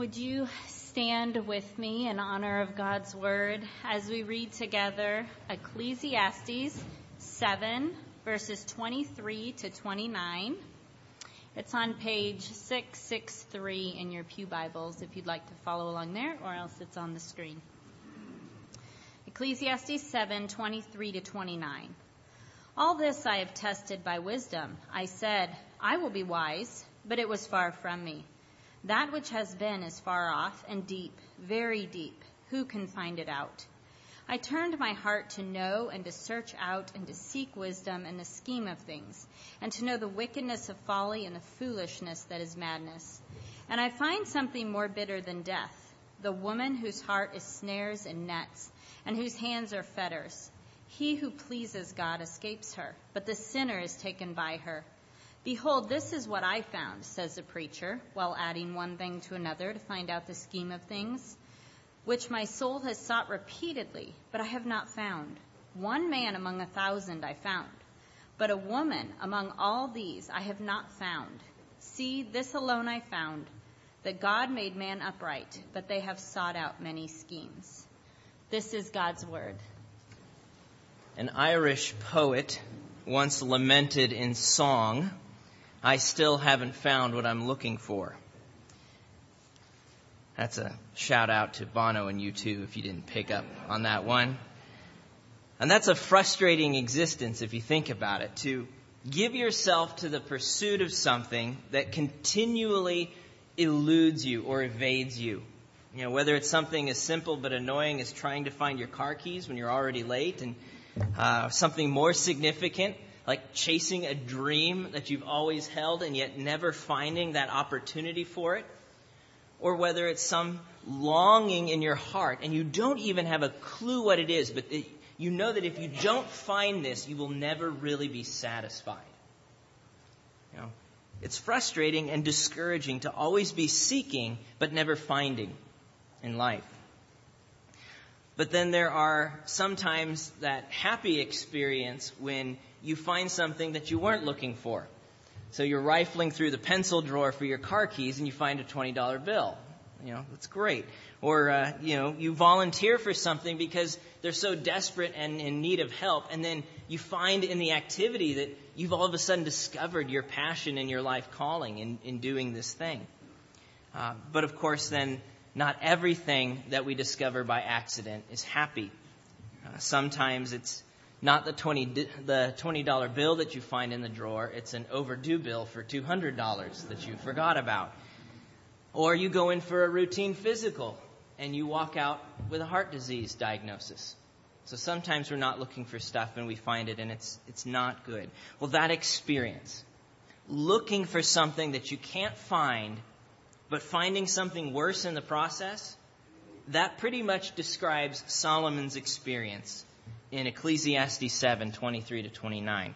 Would you stand with me in honor of God's word as we read together Ecclesiastes 7, verses 23 to 29? It's on page 663 in your Pew Bibles if you'd like to follow along there, or else it's on the screen. Ecclesiastes 7, 23 to 29. All this I have tested by wisdom. I said, I will be wise, but it was far from me. That which has been is far off and deep, very deep. Who can find it out? I turned my heart to know and to search out and to seek wisdom and the scheme of things, and to know the wickedness of folly and the foolishness that is madness. And I find something more bitter than death the woman whose heart is snares and nets, and whose hands are fetters. He who pleases God escapes her, but the sinner is taken by her. Behold, this is what I found, says the preacher, while adding one thing to another to find out the scheme of things, which my soul has sought repeatedly, but I have not found. One man among a thousand I found, but a woman among all these I have not found. See, this alone I found, that God made man upright, but they have sought out many schemes. This is God's word. An Irish poet once lamented in song, I still haven't found what I'm looking for. That's a shout out to Bono and U2 if you didn't pick up on that one. And that's a frustrating existence if you think about it, to give yourself to the pursuit of something that continually eludes you or evades you. You know, whether it's something as simple but annoying as trying to find your car keys when you're already late and uh, something more significant, like chasing a dream that you've always held and yet never finding that opportunity for it. Or whether it's some longing in your heart and you don't even have a clue what it is, but it, you know that if you don't find this, you will never really be satisfied. You know, it's frustrating and discouraging to always be seeking but never finding in life. But then there are sometimes that happy experience when you find something that you weren't looking for. So you're rifling through the pencil drawer for your car keys and you find a $20 bill. You know, that's great. Or, uh, you know, you volunteer for something because they're so desperate and in need of help. And then you find in the activity that you've all of a sudden discovered your passion and your life calling in, in doing this thing. Uh, but of course, then not everything that we discover by accident is happy. Uh, sometimes it's not the 20 the $20 bill that you find in the drawer, it's an overdue bill for $200 that you forgot about. Or you go in for a routine physical and you walk out with a heart disease diagnosis. So sometimes we're not looking for stuff and we find it and it's it's not good. Well, that experience looking for something that you can't find but finding something worse in the process, that pretty much describes Solomon's experience in Ecclesiastes 7 23 to 29.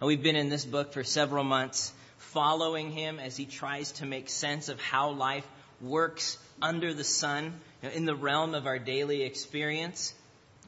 And we've been in this book for several months, following him as he tries to make sense of how life works under the sun, you know, in the realm of our daily experience.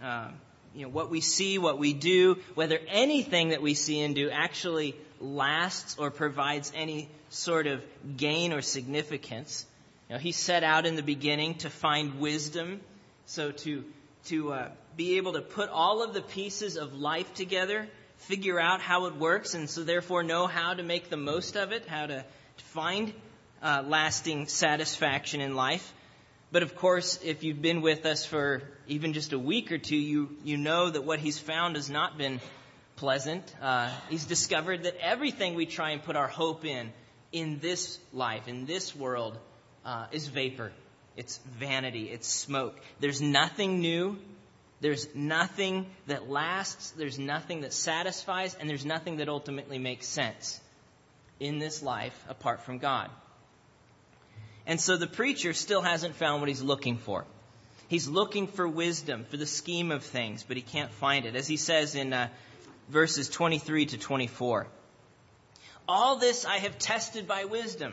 Uh, you know, what we see, what we do, whether anything that we see and do actually lasts or provides any sort of gain or significance. You know, he set out in the beginning to find wisdom, so to to uh, be able to put all of the pieces of life together, figure out how it works, and so therefore know how to make the most of it, how to, find uh, lasting satisfaction in life. But of course, if you've been with us for even just a week or two, you you know that what he's found has not been pleasant. Uh, he's discovered that everything we try and put our hope in, in this life, in this world, uh, is vapor. It's vanity. It's smoke. There's nothing new. There's nothing that lasts. There's nothing that satisfies. And there's nothing that ultimately makes sense in this life apart from God. And so the preacher still hasn't found what he's looking for. He's looking for wisdom, for the scheme of things, but he can't find it. As he says in uh, verses 23 to 24. All this I have tested by wisdom.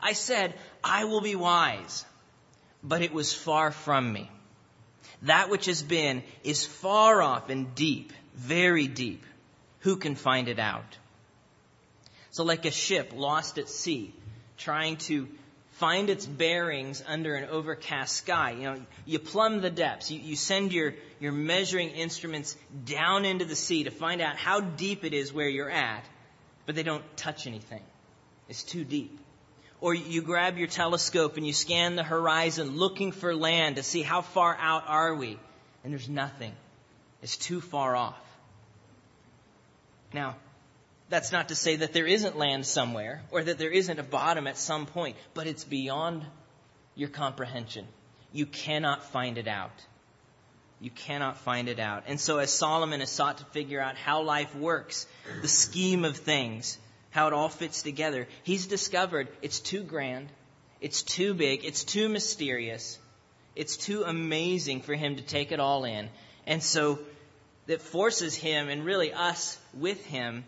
I said, I will be wise, but it was far from me. That which has been is far off and deep, very deep. Who can find it out? So, like a ship lost at sea, trying to find its bearings under an overcast sky. You know, you plumb the depths. You, you send your, your measuring instruments down into the sea to find out how deep it is where you're at, but they don't touch anything. It's too deep. Or you grab your telescope and you scan the horizon looking for land to see how far out are we, and there's nothing. It's too far off. Now, that's not to say that there isn't land somewhere or that there isn't a bottom at some point, but it's beyond your comprehension. You cannot find it out. You cannot find it out. And so, as Solomon has sought to figure out how life works, the scheme of things, how it all fits together, he's discovered it's too grand, it's too big, it's too mysterious, it's too amazing for him to take it all in. And so, that forces him and really us with him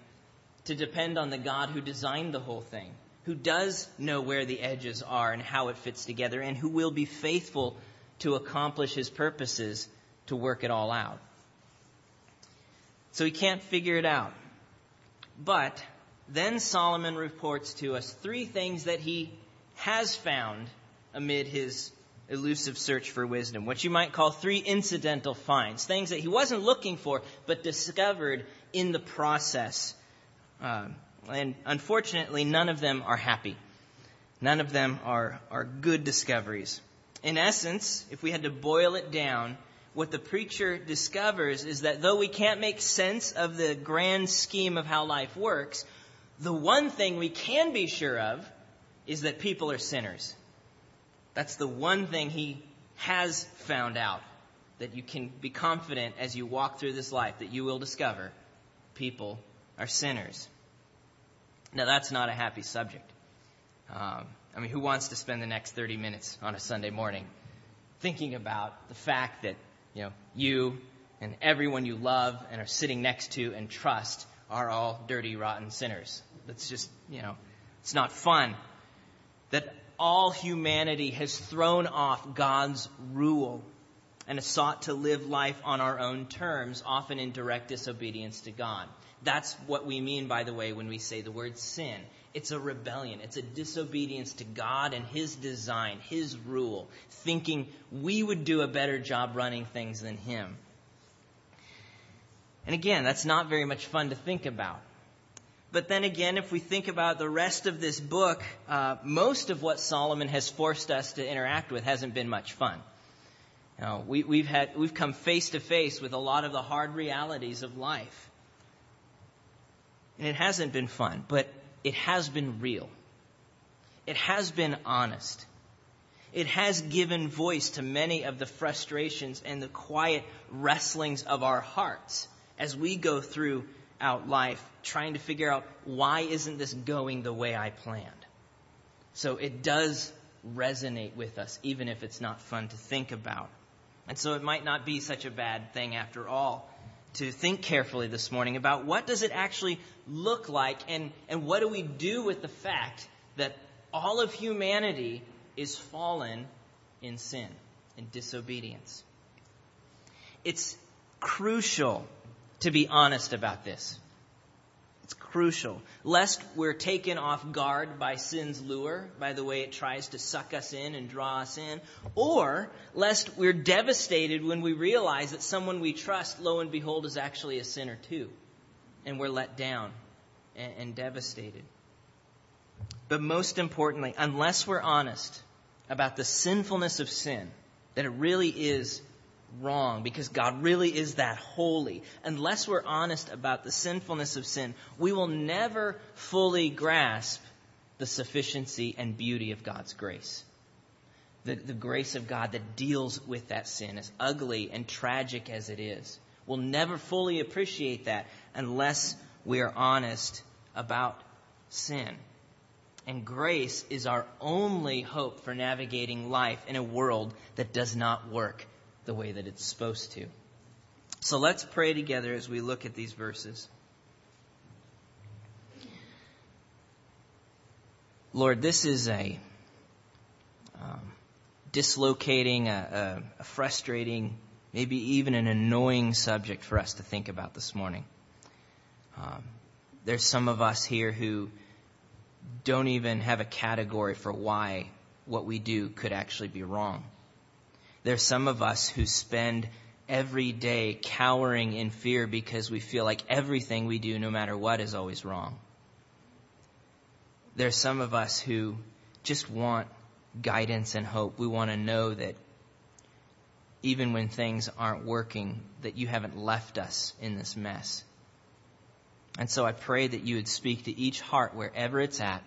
to depend on the God who designed the whole thing, who does know where the edges are and how it fits together, and who will be faithful to accomplish his purposes to work it all out. So he can't figure it out. But then Solomon reports to us three things that he has found amid his elusive search for wisdom, what you might call three incidental finds, things that he wasn't looking for, but discovered in the process uh, and unfortunately, none of them are happy. None of them are, are good discoveries. In essence, if we had to boil it down, what the preacher discovers is that though we can't make sense of the grand scheme of how life works, the one thing we can be sure of is that people are sinners. That's the one thing he has found out that you can be confident as you walk through this life that you will discover people are sinners. Now, that's not a happy subject. Um, I mean, who wants to spend the next 30 minutes on a Sunday morning thinking about the fact that, you know, you and everyone you love and are sitting next to and trust are all dirty, rotten sinners? That's just, you know, it's not fun. That all humanity has thrown off God's rule and has sought to live life on our own terms, often in direct disobedience to God. That's what we mean, by the way, when we say the word sin. It's a rebellion. It's a disobedience to God and His design, His rule, thinking we would do a better job running things than Him. And again, that's not very much fun to think about. But then again, if we think about the rest of this book, uh, most of what Solomon has forced us to interact with hasn't been much fun. You know, we, we've had we've come face to face with a lot of the hard realities of life. And it hasn't been fun, but it has been real. It has been honest. It has given voice to many of the frustrations and the quiet wrestlings of our hearts as we go through out life trying to figure out why isn't this going the way I planned. So it does resonate with us, even if it's not fun to think about. And so it might not be such a bad thing after all to think carefully this morning about what does it actually look like and, and what do we do with the fact that all of humanity is fallen in sin and disobedience. It's crucial to be honest about this. It's crucial. Lest we're taken off guard by sin's lure, by the way it tries to suck us in and draw us in, or lest we're devastated when we realize that someone we trust, lo and behold, is actually a sinner too. And we're let down and, and devastated. But most importantly, unless we're honest about the sinfulness of sin, that it really is wrong because God really is that holy. Unless we're honest about the sinfulness of sin, we will never fully grasp the sufficiency and beauty of God's grace. The, the grace of God that deals with that sin, as ugly and tragic as it is. We'll never fully appreciate that unless we are honest about sin. And grace is our only hope for navigating life in a world that does not work the way that it's supposed to. So let's pray together as we look at these verses. Lord, this is a um, dislocating, a, a, a frustrating, maybe even an annoying subject for us to think about this morning. Um, there's some of us here who don't even have a category for why what we do could actually be wrong. There's some of us who spend every day cowering in fear because we feel like everything we do, no matter what, is always wrong. There's some of us who just want guidance and hope. We want to know that even when things aren't working, that you haven't left us in this mess. And so I pray that you would speak to each heart wherever it's at.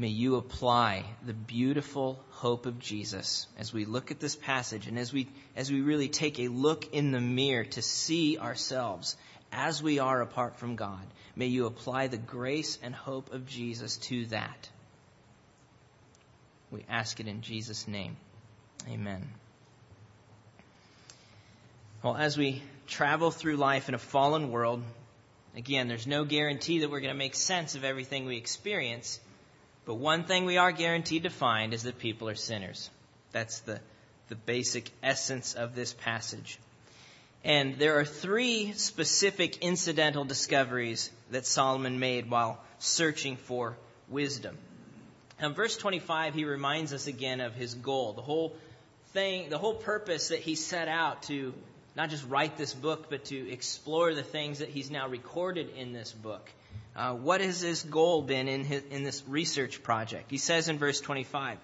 May you apply the beautiful hope of Jesus as we look at this passage and as we, as we really take a look in the mirror to see ourselves as we are apart from God. May you apply the grace and hope of Jesus to that. We ask it in Jesus' name. Amen. Well, as we travel through life in a fallen world, again, there's no guarantee that we're going to make sense of everything we experience. But one thing we are guaranteed to find is that people are sinners. That's the, the basic essence of this passage. And there are three specific incidental discoveries that Solomon made while searching for wisdom. In verse 25, he reminds us again of his goal, the whole thing, the whole purpose that he set out to not just write this book, but to explore the things that he's now recorded in this book. Uh, what has his goal been in, his, in this research project? He says in verse 25,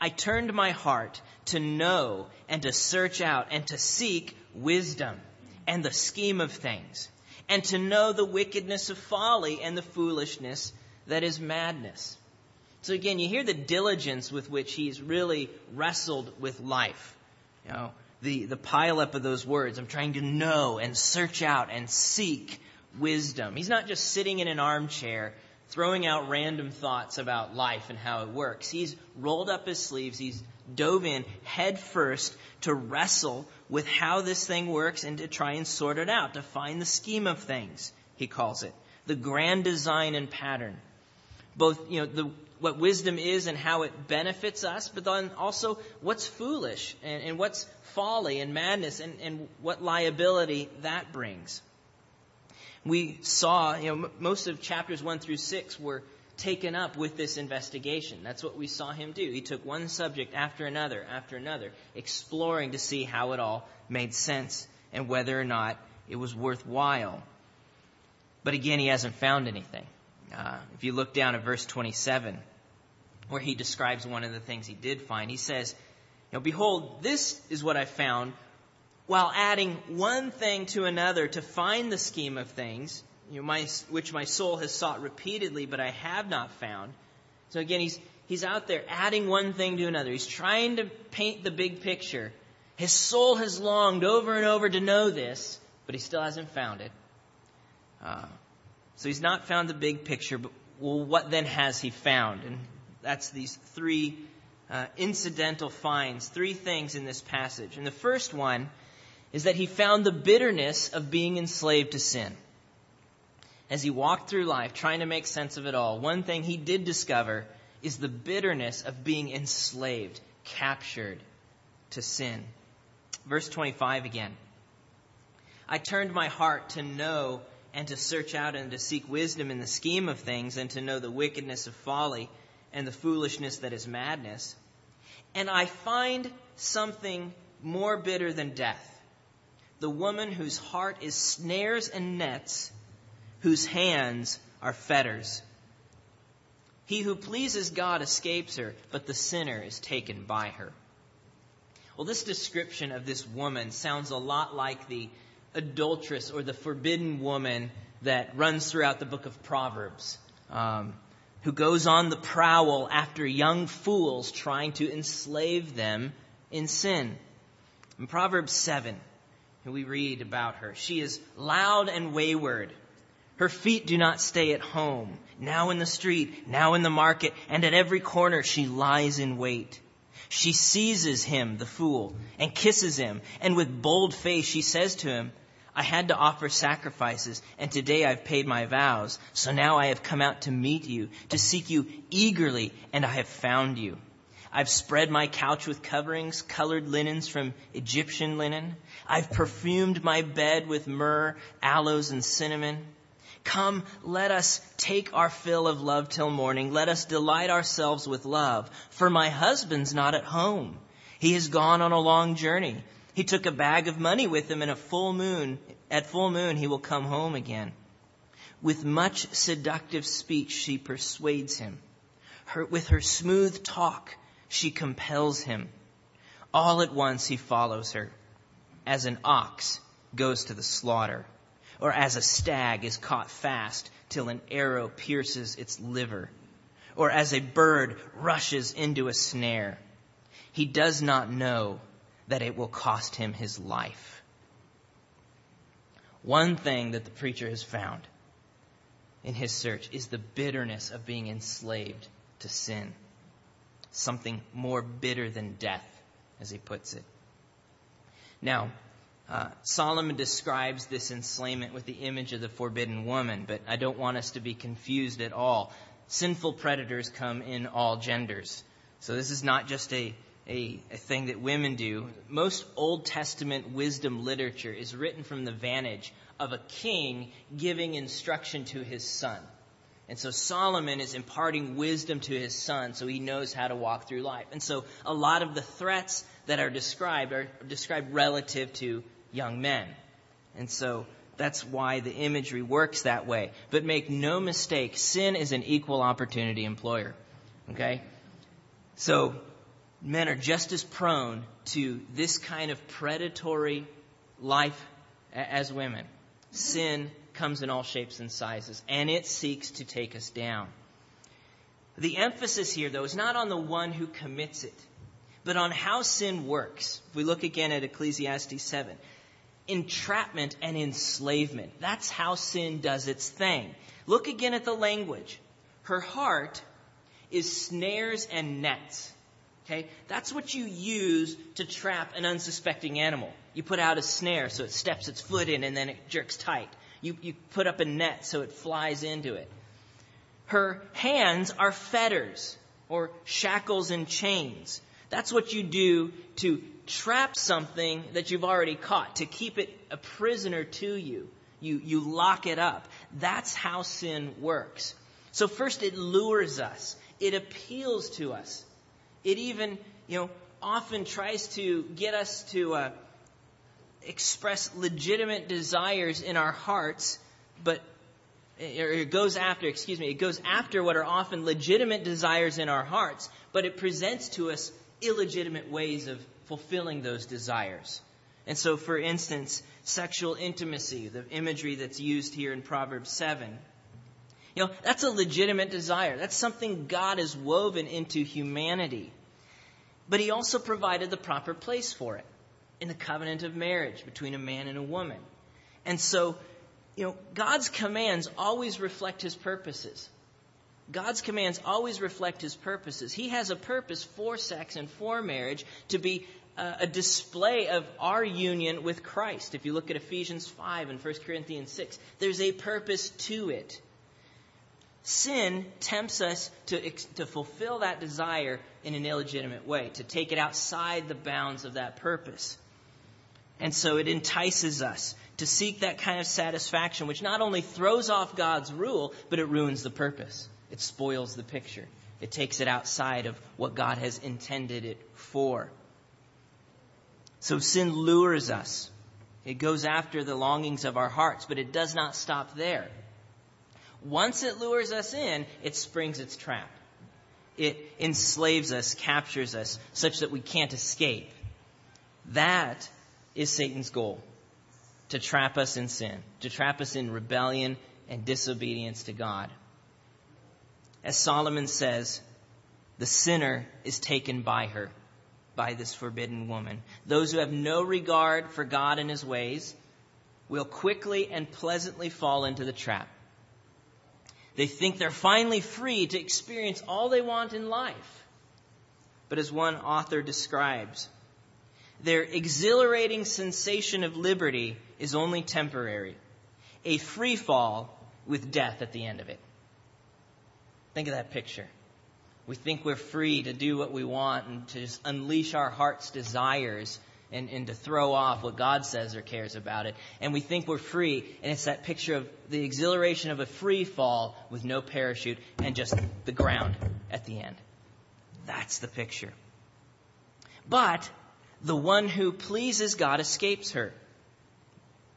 I turned my heart to know and to search out and to seek wisdom and the scheme of things, and to know the wickedness of folly and the foolishness that is madness. So again, you hear the diligence with which he's really wrestled with life. You know, the, the pileup of those words. I'm trying to know and search out and seek wisdom. He's not just sitting in an armchair throwing out random thoughts about life and how it works. He's rolled up his sleeves. He's dove in head first to wrestle with how this thing works and to try and sort it out, to find the scheme of things, he calls it. The grand design and pattern. Both, you know, the, what wisdom is and how it benefits us, but then also what's foolish and, and what's folly and madness and, and what liability that brings. We saw, you know, most of chapters 1 through 6 were taken up with this investigation. That's what we saw him do. He took one subject after another, after another, exploring to see how it all made sense and whether or not it was worthwhile. But again, he hasn't found anything. Uh, if you look down at verse 27, where he describes one of the things he did find, he says, now, behold, this is what I found while adding one thing to another to find the scheme of things, you know, my, which my soul has sought repeatedly, but I have not found. So again, he's, he's out there adding one thing to another. He's trying to paint the big picture. His soul has longed over and over to know this, but he still hasn't found it. Uh, so he's not found the big picture, but well, what then has he found? And that's these three uh, incidental finds, three things in this passage. And the first one is that he found the bitterness of being enslaved to sin. As he walked through life trying to make sense of it all, one thing he did discover is the bitterness of being enslaved, captured to sin. Verse 25 again. I turned my heart to know and to search out and to seek wisdom in the scheme of things and to know the wickedness of folly and the foolishness that is madness. And I find something more bitter than death. The woman whose heart is snares and nets, whose hands are fetters. He who pleases God escapes her, but the sinner is taken by her. Well, this description of this woman sounds a lot like the adulteress or the forbidden woman that runs throughout the book of Proverbs. Um, who goes on the prowl after young fools trying to enslave them in sin. In Proverbs 7, we read about her. She is loud and wayward. Her feet do not stay at home. Now in the street, now in the market, and at every corner she lies in wait. She seizes him, the fool, and kisses him, and with bold face she says to him, I had to offer sacrifices, and today I've paid my vows. So now I have come out to meet you, to seek you eagerly, and I have found you. I've spread my couch with coverings, colored linens from Egyptian linen. I've perfumed my bed with myrrh, aloes, and cinnamon. Come, let us take our fill of love till morning. Let us delight ourselves with love. For my husband's not at home. He has gone on a long journey. He took a bag of money with him and a full moon. At full moon, he will come home again. With much seductive speech, she persuades him. Her, with her smooth talk, she compels him. All at once, he follows her, as an ox goes to the slaughter or as a stag is caught fast till an arrow pierces its liver, or as a bird rushes into a snare. He does not know that it will cost him his life. One thing that the preacher has found in his search is the bitterness of being enslaved to sin. Something more bitter than death, as he puts it. Now, uh, Solomon describes this enslavement with the image of the forbidden woman, but I don't want us to be confused at all. Sinful predators come in all genders. So this is not just a, a, a thing that women do. Most Old Testament wisdom literature is written from the vantage of a king giving instruction to his son. And so Solomon is imparting wisdom to his son so he knows how to walk through life. And so a lot of the threats that are described are described relative to young men. And so that's why the imagery works that way. But make no mistake, sin is an equal opportunity employer. Okay? So men are just as prone to this kind of predatory life as women. Sin comes in all shapes and sizes, and it seeks to take us down. The emphasis here, though, is not on the one who commits it, but on how sin works. If we look again at Ecclesiastes 7, entrapment and enslavement. That's how sin does its thing. Look again at the language. Her heart is snares and nets. Okay? That's what you use to trap an unsuspecting animal. You put out a snare so it steps its foot in and then it jerks tight. You, you put up a net so it flies into it. Her hands are fetters or shackles and chains. That's what you do to trap something that you've already caught, to keep it a prisoner to you. You, you lock it up. That's how sin works. So first it lures us. It appeals to us. It even, you know, often tries to get us to uh, express legitimate desires in our hearts, but it goes after, excuse me, it goes after what are often legitimate desires in our hearts, but it presents to us illegitimate ways of fulfilling those desires. And so, for instance, sexual intimacy, the imagery that's used here in Proverbs 7, you know, that's a legitimate desire. That's something God has woven into humanity. But He also provided the proper place for it in the covenant of marriage between a man and a woman. And so, you know, God's commands always reflect His purposes. God's commands always reflect his purposes. He has a purpose for sex and for marriage to be a, a display of our union with Christ. If you look at Ephesians 5 and 1 Corinthians 6, there's a purpose to it. Sin tempts us to, to fulfill that desire in an illegitimate way, to take it outside the bounds of that purpose. And so it entices us to seek that kind of satisfaction, which not only throws off God's rule, but it ruins the purpose. It spoils the picture. It takes it outside of what God has intended it for. So sin lures us. It goes after the longings of our hearts, but it does not stop there. Once it lures us in, it springs its trap. It enslaves us, captures us, such that we can't escape. That is Satan's goal. To trap us in sin, to trap us in rebellion and disobedience to God. As Solomon says, the sinner is taken by her, by this forbidden woman. Those who have no regard for God and his ways will quickly and pleasantly fall into the trap. They think they're finally free to experience all they want in life. But as one author describes, their exhilarating sensation of liberty is only temporary, a free fall with death at the end of it. Think of that picture. We think we're free to do what we want and to just unleash our heart's desires and, and to throw off what God says or cares about it. And we think we're free, and it's that picture of the exhilaration of a free fall with no parachute and just the ground at the end. That's the picture. But the one who pleases God escapes her.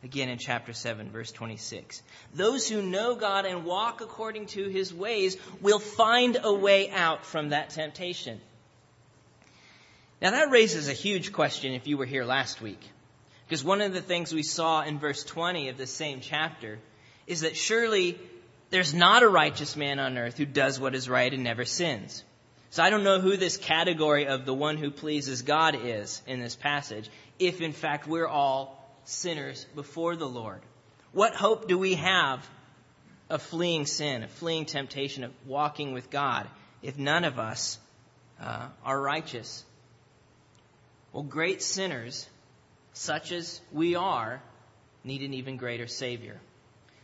Again in chapter 7, verse 26. Those who know God and walk according to his ways will find a way out from that temptation. Now that raises a huge question if you were here last week. Because one of the things we saw in verse 20 of the same chapter is that surely there's not a righteous man on earth who does what is right and never sins. So I don't know who this category of the one who pleases God is in this passage, if in fact we're all sinners before the Lord. What hope do we have of fleeing sin, of fleeing temptation, of walking with God, if none of us uh, are righteous? Well, great sinners, such as we are, need an even greater Savior.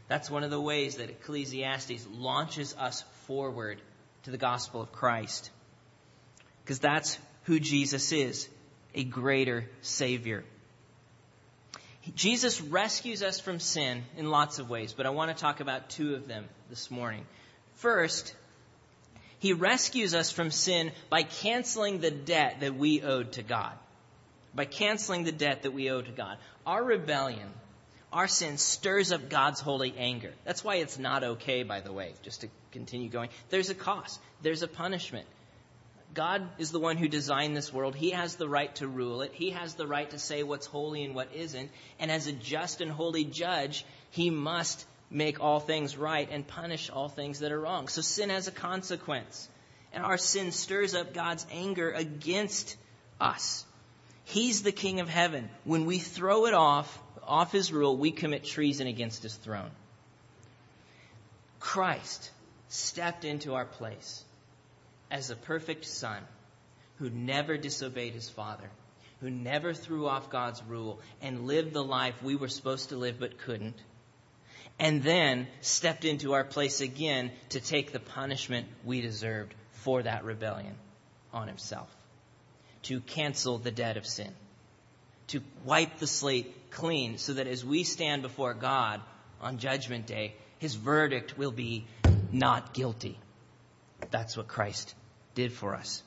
That's one of the ways that Ecclesiastes launches us forward to the gospel of Christ. Because that's who Jesus is a greater Savior. Jesus rescues us from sin in lots of ways, but I want to talk about two of them this morning. First, he rescues us from sin by canceling the debt that we owed to God. By canceling the debt that we owe to God. Our rebellion, our sin stirs up God's holy anger. That's why it's not okay, by the way, just to continue going. There's a cost. There's a punishment. God is the one who designed this world. He has the right to rule it. He has the right to say what's holy and what isn't. And as a just and holy judge, he must make all things right and punish all things that are wrong. So sin has a consequence. And our sin stirs up God's anger against us. He's the king of heaven. When we throw it off, off his rule, we commit treason against his throne. Christ stepped into our place as a perfect son who never disobeyed his father, who never threw off God's rule and lived the life we were supposed to live but couldn't, and then stepped into our place again to take the punishment we deserved for that rebellion on himself, to cancel the debt of sin, to wipe the slate clean so that as we stand before God on Judgment Day, his verdict will be not guilty. That's what Christ did for us.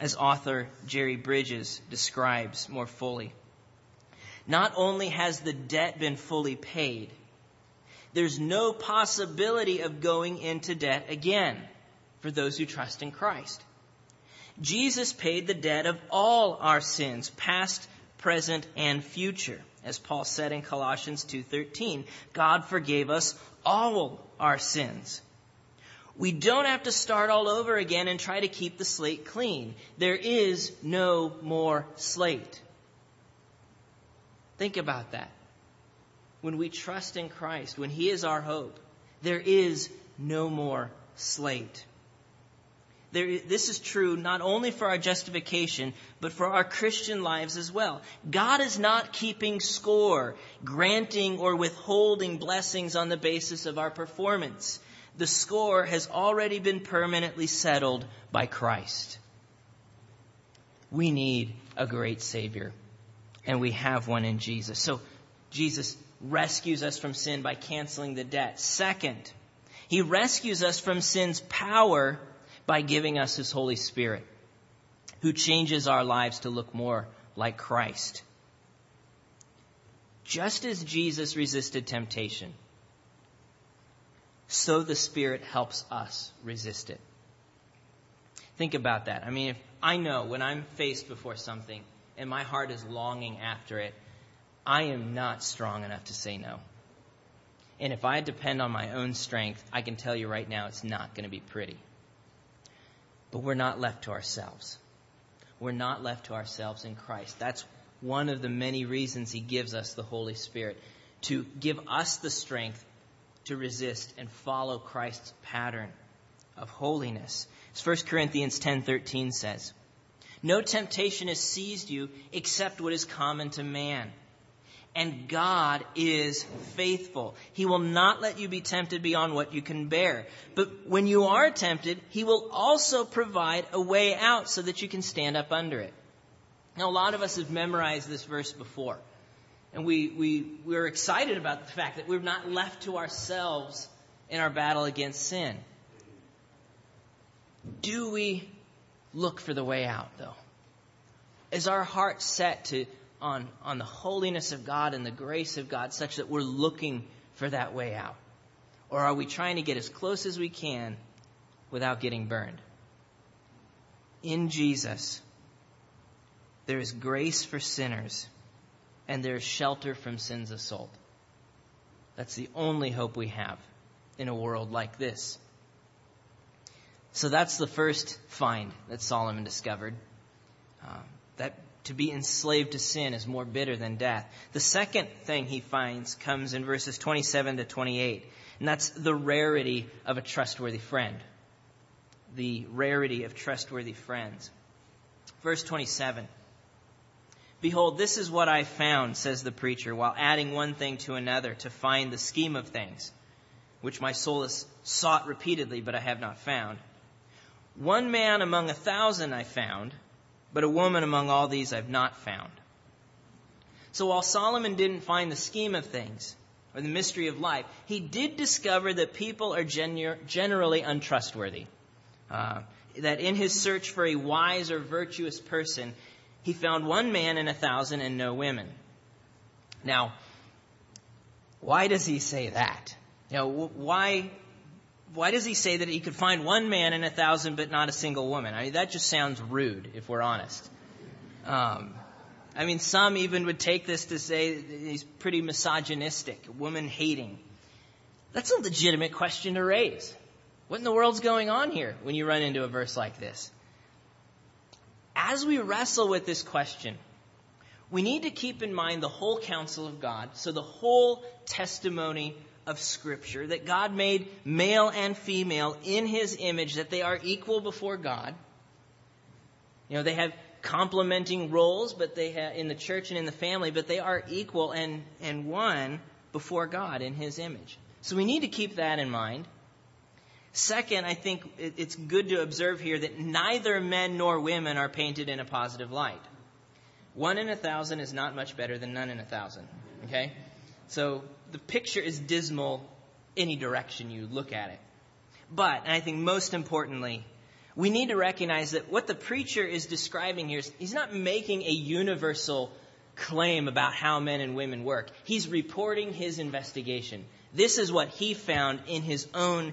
As author Jerry Bridges describes more fully, not only has the debt been fully paid, there's no possibility of going into debt again for those who trust in Christ. Jesus paid the debt of all our sins, past, present, and future. As Paul said in Colossians 2:13, God forgave us all our sins. We don't have to start all over again and try to keep the slate clean. There is no more slate. Think about that. When we trust in Christ, when He is our hope, there is no more slate. There, this is true not only for our justification, but for our Christian lives as well. God is not keeping score, granting or withholding blessings on the basis of our performance the score has already been permanently settled by Christ. We need a great Savior, and we have one in Jesus. So Jesus rescues us from sin by canceling the debt. Second, He rescues us from sin's power by giving us His Holy Spirit, who changes our lives to look more like Christ. Just as Jesus resisted temptation, so the Spirit helps us resist it. Think about that. I mean, if I know when I'm faced before something and my heart is longing after it, I am not strong enough to say no. And if I depend on my own strength, I can tell you right now it's not going to be pretty. But we're not left to ourselves. We're not left to ourselves in Christ. That's one of the many reasons He gives us the Holy Spirit to give us the strength to resist and follow Christ's pattern of holiness. As 1 Corinthians 10:13 says, "No temptation has seized you except what is common to man." And God is faithful. He will not let you be tempted beyond what you can bear. But when you are tempted, He will also provide a way out so that you can stand up under it. Now, a lot of us have memorized this verse before. And we, we, we're excited about the fact that we're not left to ourselves in our battle against sin. Do we look for the way out, though? Is our heart set to, on, on the holiness of God and the grace of God such that we're looking for that way out? Or are we trying to get as close as we can without getting burned? In Jesus, there is grace for sinners and there is shelter from sin's assault. That's the only hope we have in a world like this. So that's the first find that Solomon discovered. Uh, that to be enslaved to sin is more bitter than death. The second thing he finds comes in verses 27 to 28, and that's the rarity of a trustworthy friend. The rarity of trustworthy friends. Verse 27. Behold, this is what I found, says the preacher, while adding one thing to another to find the scheme of things, which my soul has sought repeatedly, but I have not found. One man among a thousand I found, but a woman among all these I've not found. So while Solomon didn't find the scheme of things, or the mystery of life, he did discover that people are generally untrustworthy. Uh, that in his search for a wise or virtuous person, he found one man in a thousand and no women. Now, why does he say that? Know, why why does he say that he could find one man in a thousand but not a single woman? I mean, that just sounds rude, if we're honest. Um, I mean, some even would take this to say he's pretty misogynistic, woman hating. That's a legitimate question to raise. What in the world's going on here when you run into a verse like this? As we wrestle with this question, we need to keep in mind the whole counsel of God, so the whole testimony of Scripture, that God made male and female in His image, that they are equal before God. You know, they have complementing roles, but they have in the church and in the family, but they are equal and, and one before God in His image. So we need to keep that in mind. Second, I think it's good to observe here that neither men nor women are painted in a positive light. One in a thousand is not much better than none in a thousand. Okay? So the picture is dismal any direction you look at it. But, and I think most importantly, we need to recognize that what the preacher is describing here is he's not making a universal claim about how men and women work. He's reporting his investigation. This is what he found in his own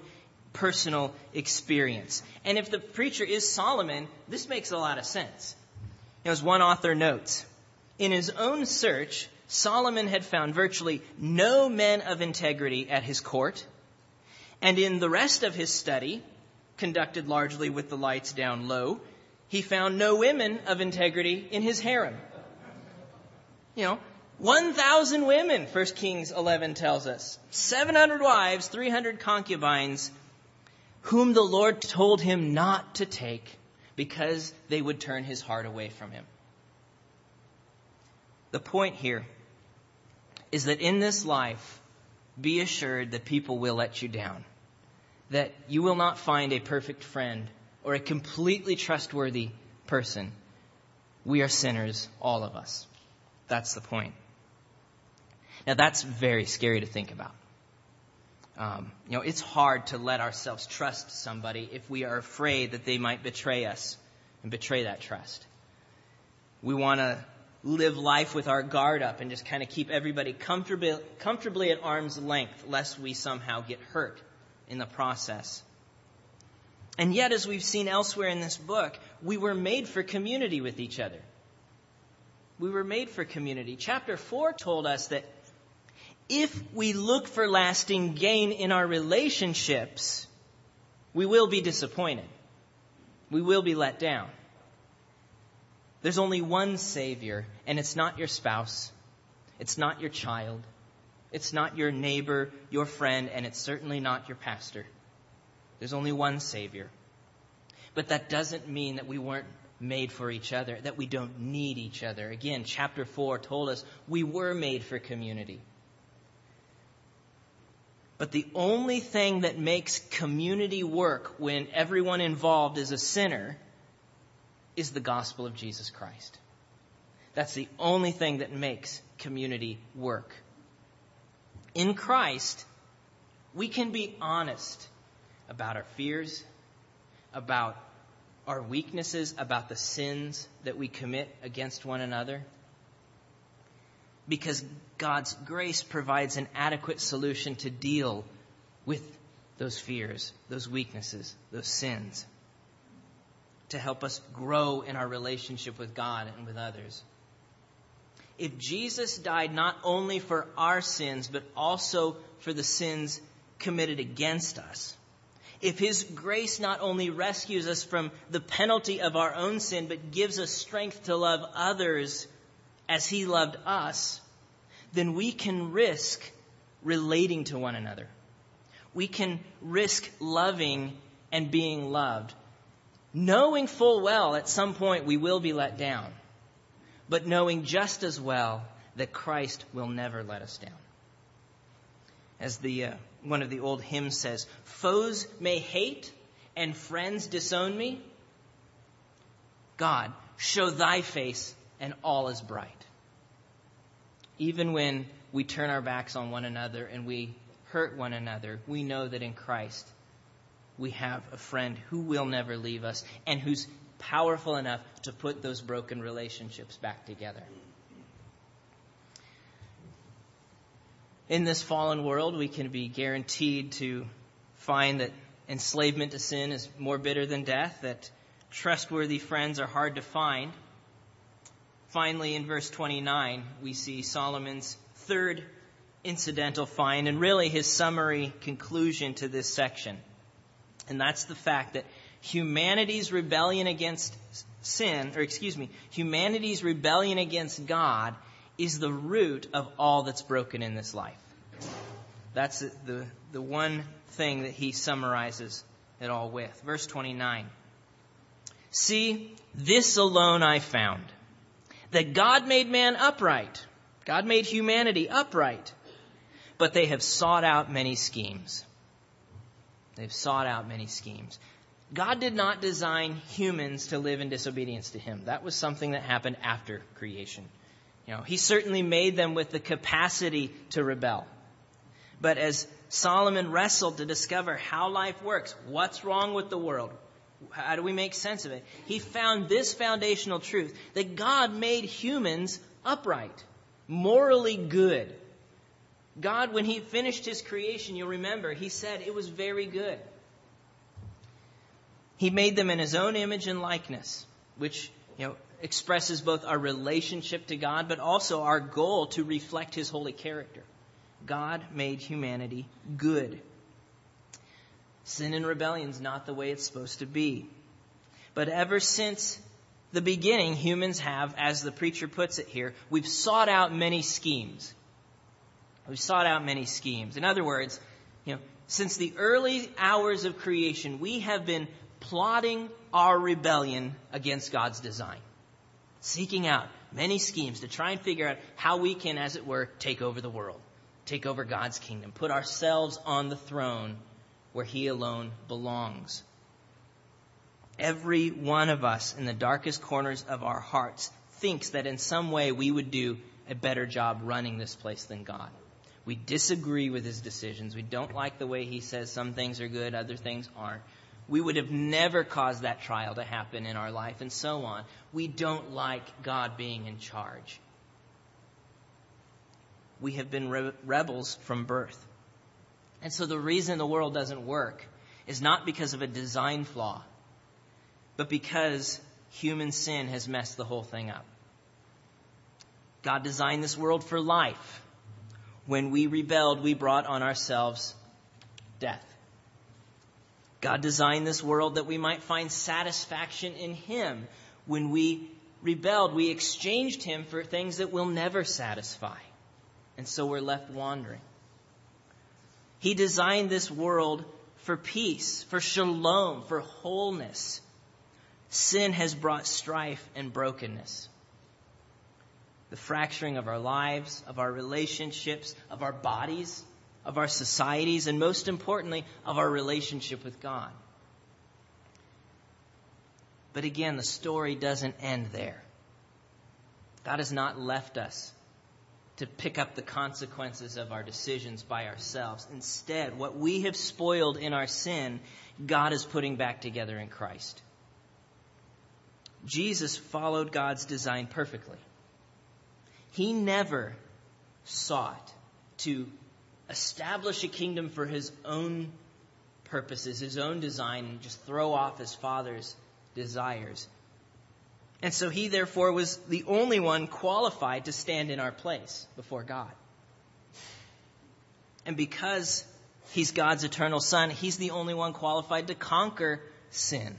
personal experience. And if the preacher is Solomon, this makes a lot of sense. As one author notes, in his own search, Solomon had found virtually no men of integrity at his court, and in the rest of his study, conducted largely with the lights down low, he found no women of integrity in his harem. You know, 1,000 women, 1 Kings 11 tells us. 700 wives, 300 concubines, whom the Lord told him not to take because they would turn his heart away from him. The point here is that in this life, be assured that people will let you down. That you will not find a perfect friend or a completely trustworthy person. We are sinners, all of us. That's the point. Now that's very scary to think about. Um, you know, it's hard to let ourselves trust somebody if we are afraid that they might betray us and betray that trust. We want to live life with our guard up and just kind of keep everybody comfortably, comfortably at arm's length, lest we somehow get hurt in the process. And yet, as we've seen elsewhere in this book, we were made for community with each other. We were made for community. Chapter 4 told us that if we look for lasting gain in our relationships, we will be disappointed. We will be let down. There's only one Savior, and it's not your spouse. It's not your child. It's not your neighbor, your friend, and it's certainly not your pastor. There's only one Savior. But that doesn't mean that we weren't made for each other, that we don't need each other. Again, chapter 4 told us we were made for community. But the only thing that makes community work when everyone involved is a sinner is the gospel of Jesus Christ. That's the only thing that makes community work. In Christ, we can be honest about our fears, about our weaknesses, about the sins that we commit against one another. Because God's grace provides an adequate solution to deal with those fears, those weaknesses, those sins, to help us grow in our relationship with God and with others. If Jesus died not only for our sins, but also for the sins committed against us, if His grace not only rescues us from the penalty of our own sin, but gives us strength to love others as He loved us, then we can risk relating to one another. We can risk loving and being loved, knowing full well at some point we will be let down, but knowing just as well that Christ will never let us down. As the uh, one of the old hymns says, Foes may hate and friends disown me. God, show thy face and all is bright. Even when we turn our backs on one another and we hurt one another, we know that in Christ we have a friend who will never leave us and who's powerful enough to put those broken relationships back together. in this fallen world, we can be guaranteed to find that enslavement to sin is more bitter than death, that trustworthy friends are hard to find. Finally, in verse 29, we see Solomon's third incidental find and really his summary conclusion to this section. And that's the fact that humanity's rebellion against sin, or excuse me, humanity's rebellion against God is the root of all that's broken in this life. That's the, the one thing that he summarizes it all with. Verse 29. See, this alone I found that God made man upright. God made humanity upright. But they have sought out many schemes. They've sought out many schemes. God did not design humans to live in disobedience to Him. That was something that happened after creation. You know, he certainly made them with the capacity to rebel. But as Solomon wrestled to discover how life works, what's wrong with the world, how do we make sense of it? He found this foundational truth that God made humans upright, morally good. God, when He finished His creation, you'll remember, He said it was very good. He made them in His own image and likeness, which, you know, expresses both our relationship to God, but also our goal to reflect His holy character. God made humanity good. Sin and rebellion is not the way it's supposed to be. But ever since the beginning, humans have, as the preacher puts it here, we've sought out many schemes. We've sought out many schemes. In other words, you know, since the early hours of creation, we have been plotting our rebellion against God's design seeking out many schemes to try and figure out how we can, as it were, take over the world, take over God's kingdom, put ourselves on the throne where He alone belongs. Every one of us in the darkest corners of our hearts thinks that in some way we would do a better job running this place than God. We disagree with his decisions. We don't like the way he says some things are good, other things aren't we would have never caused that trial to happen in our life, and so on. We don't like God being in charge. We have been re- rebels from birth. And so the reason the world doesn't work is not because of a design flaw, but because human sin has messed the whole thing up. God designed this world for life. When we rebelled, we brought on ourselves death. God designed this world that we might find satisfaction in Him. When we rebelled, we exchanged Him for things that will never satisfy. And so we're left wandering. He designed this world for peace, for shalom, for wholeness. Sin has brought strife and brokenness. The fracturing of our lives, of our relationships, of our bodies, of our societies, and most importantly, of our relationship with God. But again, the story doesn't end there. God has not left us to pick up the consequences of our decisions by ourselves. Instead, what we have spoiled in our sin, God is putting back together in Christ. Jesus followed God's design perfectly. He never sought to establish a kingdom for his own purposes, his own design, and just throw off his father's desires. And so he, therefore, was the only one qualified to stand in our place before God. And because he's God's eternal son, he's the only one qualified to conquer sin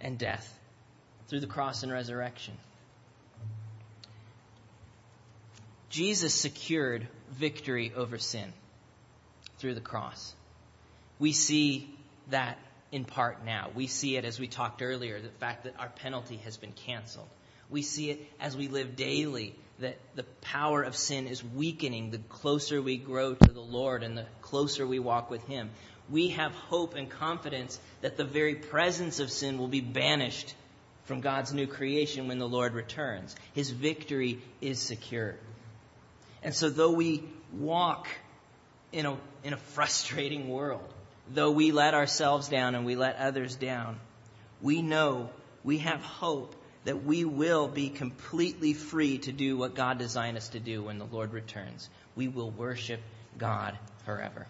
and death through the cross and resurrection. Jesus secured victory over sin through the cross. We see that in part now. We see it as we talked earlier, the fact that our penalty has been canceled. We see it as we live daily, that the power of sin is weakening the closer we grow to the Lord and the closer we walk with Him. We have hope and confidence that the very presence of sin will be banished from God's new creation when the Lord returns. His victory is secure. And so, though we walk in a, in a frustrating world, though we let ourselves down and we let others down, we know we have hope that we will be completely free to do what God designed us to do when the Lord returns. We will worship God forever.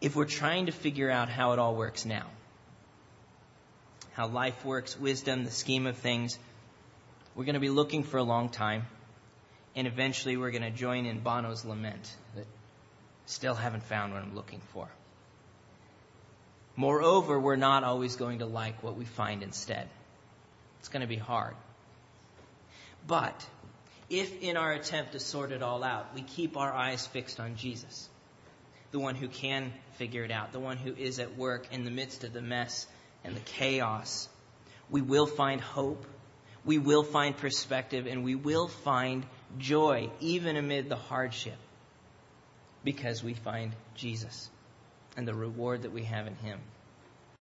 If we're trying to figure out how it all works now, how life works, wisdom, the scheme of things, we're going to be looking for a long time. And eventually we're going to join in Bono's lament that still haven't found what I'm looking for. Moreover, we're not always going to like what we find instead. It's going to be hard. But if in our attempt to sort it all out, we keep our eyes fixed on Jesus, the one who can figure it out, the one who is at work in the midst of the mess and the chaos, we will find hope, we will find perspective, and we will find joy, even amid the hardship, because we find Jesus and the reward that we have in Him.